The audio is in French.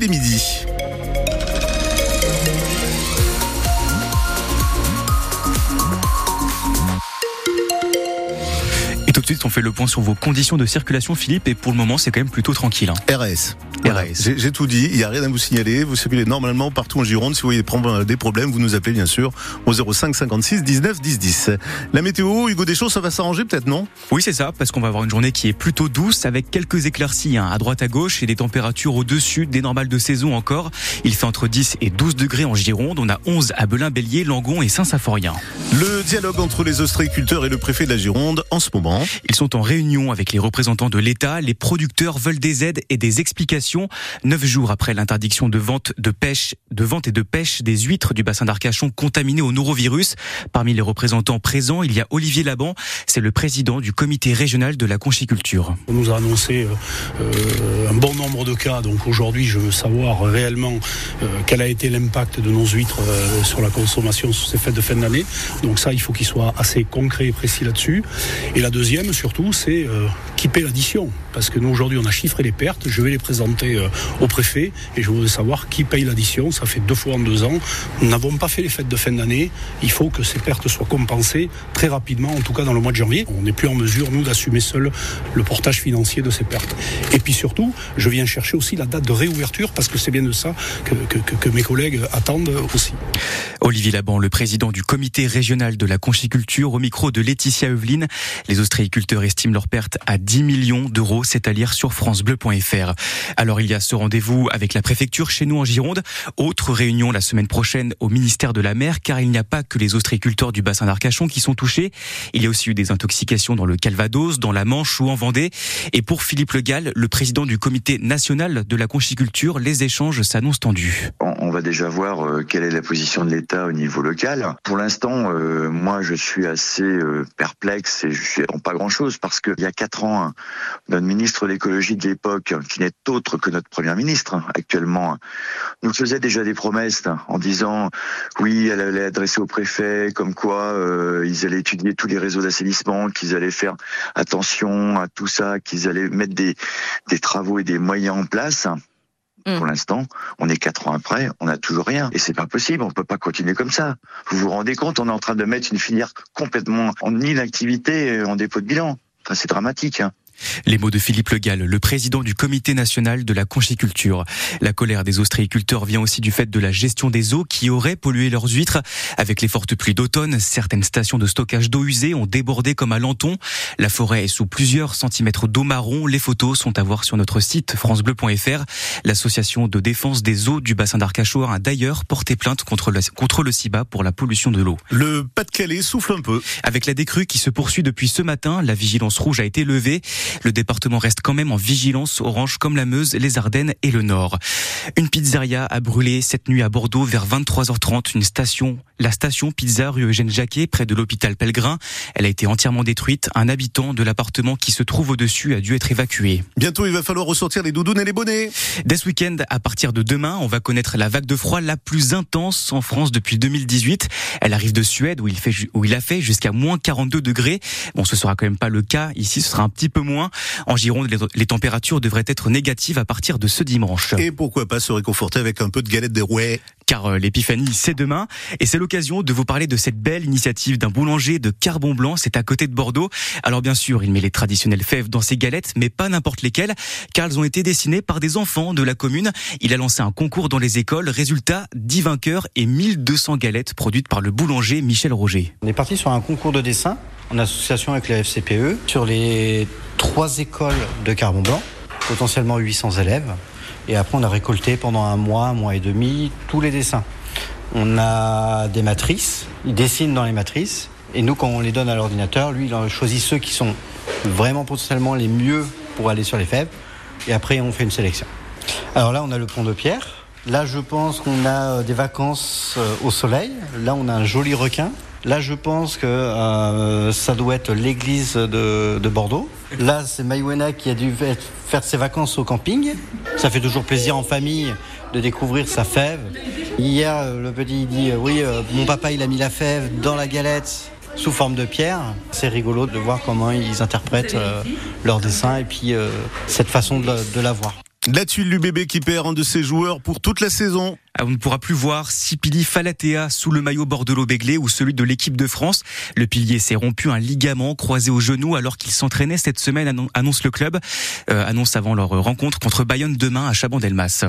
les midi. De suite, on fait le point sur vos conditions de circulation, Philippe. Et pour le moment, c'est quand même plutôt tranquille. hein. RS. Voilà. RS. J'ai tout dit, il n'y a rien à vous signaler. Vous circulez normalement partout en Gironde. Si vous voyez des problèmes- des problèmes, vous nous appelez bien sûr au 05 56 19 10 10. La météo, Hugo Deschamps, ça va s'arranger peut-être, non? Oui, c'est ça, parce qu'on va avoir une journée qui est plutôt douce, avec quelques éclaircies hein, à droite à gauche et des températures au-dessus des normales de saison encore. Il fait entre 10 et 12 degrés en Gironde. On a 11 à Belin-Bélier, Langon et Saint-Symphorien. Le dialogue entre les ostréiculteurs et le préfet de la Gironde en ce moment. Ils sont en réunion avec les représentants de l'État. Les producteurs veulent des aides et des explications. Neuf jours après l'interdiction de vente de pêche, de vente et de pêche des huîtres du bassin d'Arcachon contaminées au norovirus. Parmi les représentants présents, il y a Olivier Laban. C'est le président du comité régional de la conchiculture. On nous a annoncé euh, euh, un bon nombre de cas, donc aujourd'hui je veux savoir réellement euh, quel a été l'impact de nos huîtres sur la consommation sur ces fêtes de fin d'année. Donc ça, il faut qu'il soit assez concret et précis là-dessus. Et la deuxième, surtout, c'est euh, qui paie l'addition. Parce que nous aujourd'hui on a chiffré les pertes, je vais les présenter euh, au préfet et je voudrais savoir qui paye l'addition. Ça fait deux fois en deux ans. Nous n'avons pas fait les fêtes de fin d'année. Il faut que ces pertes soient compensées très rapidement, en tout cas dans le mois de janvier. On n'est plus en mesure, nous, d'assumer seul le portage financier de ces pertes. Et puis surtout, je viens chercher aussi la date de réouverture parce que c'est bien de ça que, mes collègues attendent aussi. Olivier Laban, le président du comité régional de la conchiculture, au micro de Laetitia Eveline. Les ostréiculteurs estiment leurs pertes à 10 millions d'euros, c'est à lire sur francebleu.fr. Alors il y a ce rendez-vous avec la préfecture chez nous en Gironde. Autre réunion la semaine prochaine au ministère de la Mer, car il n'y a pas que les ostréiculteurs du bassin d'Arcachon qui sont touchés. Il y a aussi eu des intoxications dans le Calvados, dans la Manche ou en Vendée. Et pour Philippe Le Gall, le président du comité national de la conchiculture, les échanges s'annoncent tendus. Va déjà voir euh, quelle est la position de l'État au niveau local. Pour l'instant, euh, moi, je suis assez euh, perplexe et je suis en pas grand-chose parce qu'il y a quatre ans, notre ministre de l'écologie de l'époque, qui n'est autre que notre premier ministre hein, actuellement, nous faisait déjà des promesses hein, en disant oui, elle allait adresser au préfet comme quoi ils allaient étudier tous les réseaux d'assainissement, qu'ils allaient faire attention à tout ça, qu'ils allaient mettre des travaux et des moyens en place. Pour l'instant, on est quatre ans après, on n'a toujours rien. Et c'est pas possible, on peut pas continuer comme ça. Vous vous rendez compte, on est en train de mettre une filière complètement en inactivité, euh, en dépôt de bilan. Enfin, c'est dramatique. Hein. Les mots de Philippe Le Gall, le président du comité national de la conchiculture. La colère des ostréiculteurs vient aussi du fait de la gestion des eaux qui auraient pollué leurs huîtres. Avec les fortes pluies d'automne, certaines stations de stockage d'eau usée ont débordé comme à Lanton. La forêt est sous plusieurs centimètres d'eau marron. Les photos sont à voir sur notre site francebleu.fr. L'association de défense des eaux du bassin d'Arcachon a d'ailleurs porté plainte contre le, contre le CIBA pour la pollution de l'eau. Le Pas-de-Calais souffle un peu. Avec la décrue qui se poursuit depuis ce matin, la vigilance rouge a été levée. Le département reste quand même en vigilance orange comme la Meuse, les Ardennes et le Nord. Une pizzeria a brûlé cette nuit à Bordeaux vers 23h30. Une station, la station Pizza rue Eugène Jacquet, près de l'hôpital Pellegrin. Elle a été entièrement détruite. Un habitant de l'appartement qui se trouve au-dessus a dû être évacué. Bientôt, il va falloir ressortir les doudounes et les bonnets. Dès ce week-end, à partir de demain, on va connaître la vague de froid la plus intense en France depuis 2018. Elle arrive de Suède où il fait, où il a fait jusqu'à moins 42 degrés. Bon, ce sera quand même pas le cas ici, ce sera un petit peu moins. En Gironde, les, températures devraient être négatives à partir de ce dimanche. Et pourquoi pas se réconforter avec un peu de galette des rouets. Car euh, l'épiphanie, c'est demain. Et c'est l'occasion de vous parler de cette belle initiative d'un boulanger de Carbon Blanc. C'est à côté de Bordeaux. Alors bien sûr, il met les traditionnelles fèves dans ses galettes, mais pas n'importe lesquelles, car elles ont été dessinées par des enfants de la commune. Il a lancé un concours dans les écoles. Résultat, 10 vainqueurs et 1200 galettes produites par le boulanger Michel Roger. On est parti sur un concours de dessin en association avec la FCPE sur les trois écoles de Carbon Blanc, potentiellement 800 élèves. Et après, on a récolté pendant un mois, un mois et demi, tous les dessins. On a des matrices, il dessine dans les matrices. Et nous, quand on les donne à l'ordinateur, lui, il choisit ceux qui sont vraiment potentiellement les mieux pour aller sur les fèves. Et après, on fait une sélection. Alors là, on a le pont de pierre. Là, je pense qu'on a euh, des vacances euh, au soleil. Là, on a un joli requin. Là, je pense que euh, ça doit être l'église de, de Bordeaux. Là, c'est Maïwena qui a dû fa- faire ses vacances au camping. Ça fait toujours plaisir en famille de découvrir sa fève. Hier, euh, le petit dit euh, oui, mon papa il a mis la fève dans la galette sous forme de pierre. C'est rigolo de voir comment ils interprètent leur dessin et puis cette façon de la voir. La tuile du bébé qui perd un de ses joueurs pour toute la saison. Ah, on ne pourra plus voir Sipili Falatea sous le maillot bordelot-béglé ou celui de l'équipe de France. Le pilier s'est rompu un ligament croisé au genou alors qu'il s'entraînait cette semaine, annonce le club. Euh, annonce avant leur rencontre contre Bayonne demain à Chabandelmas.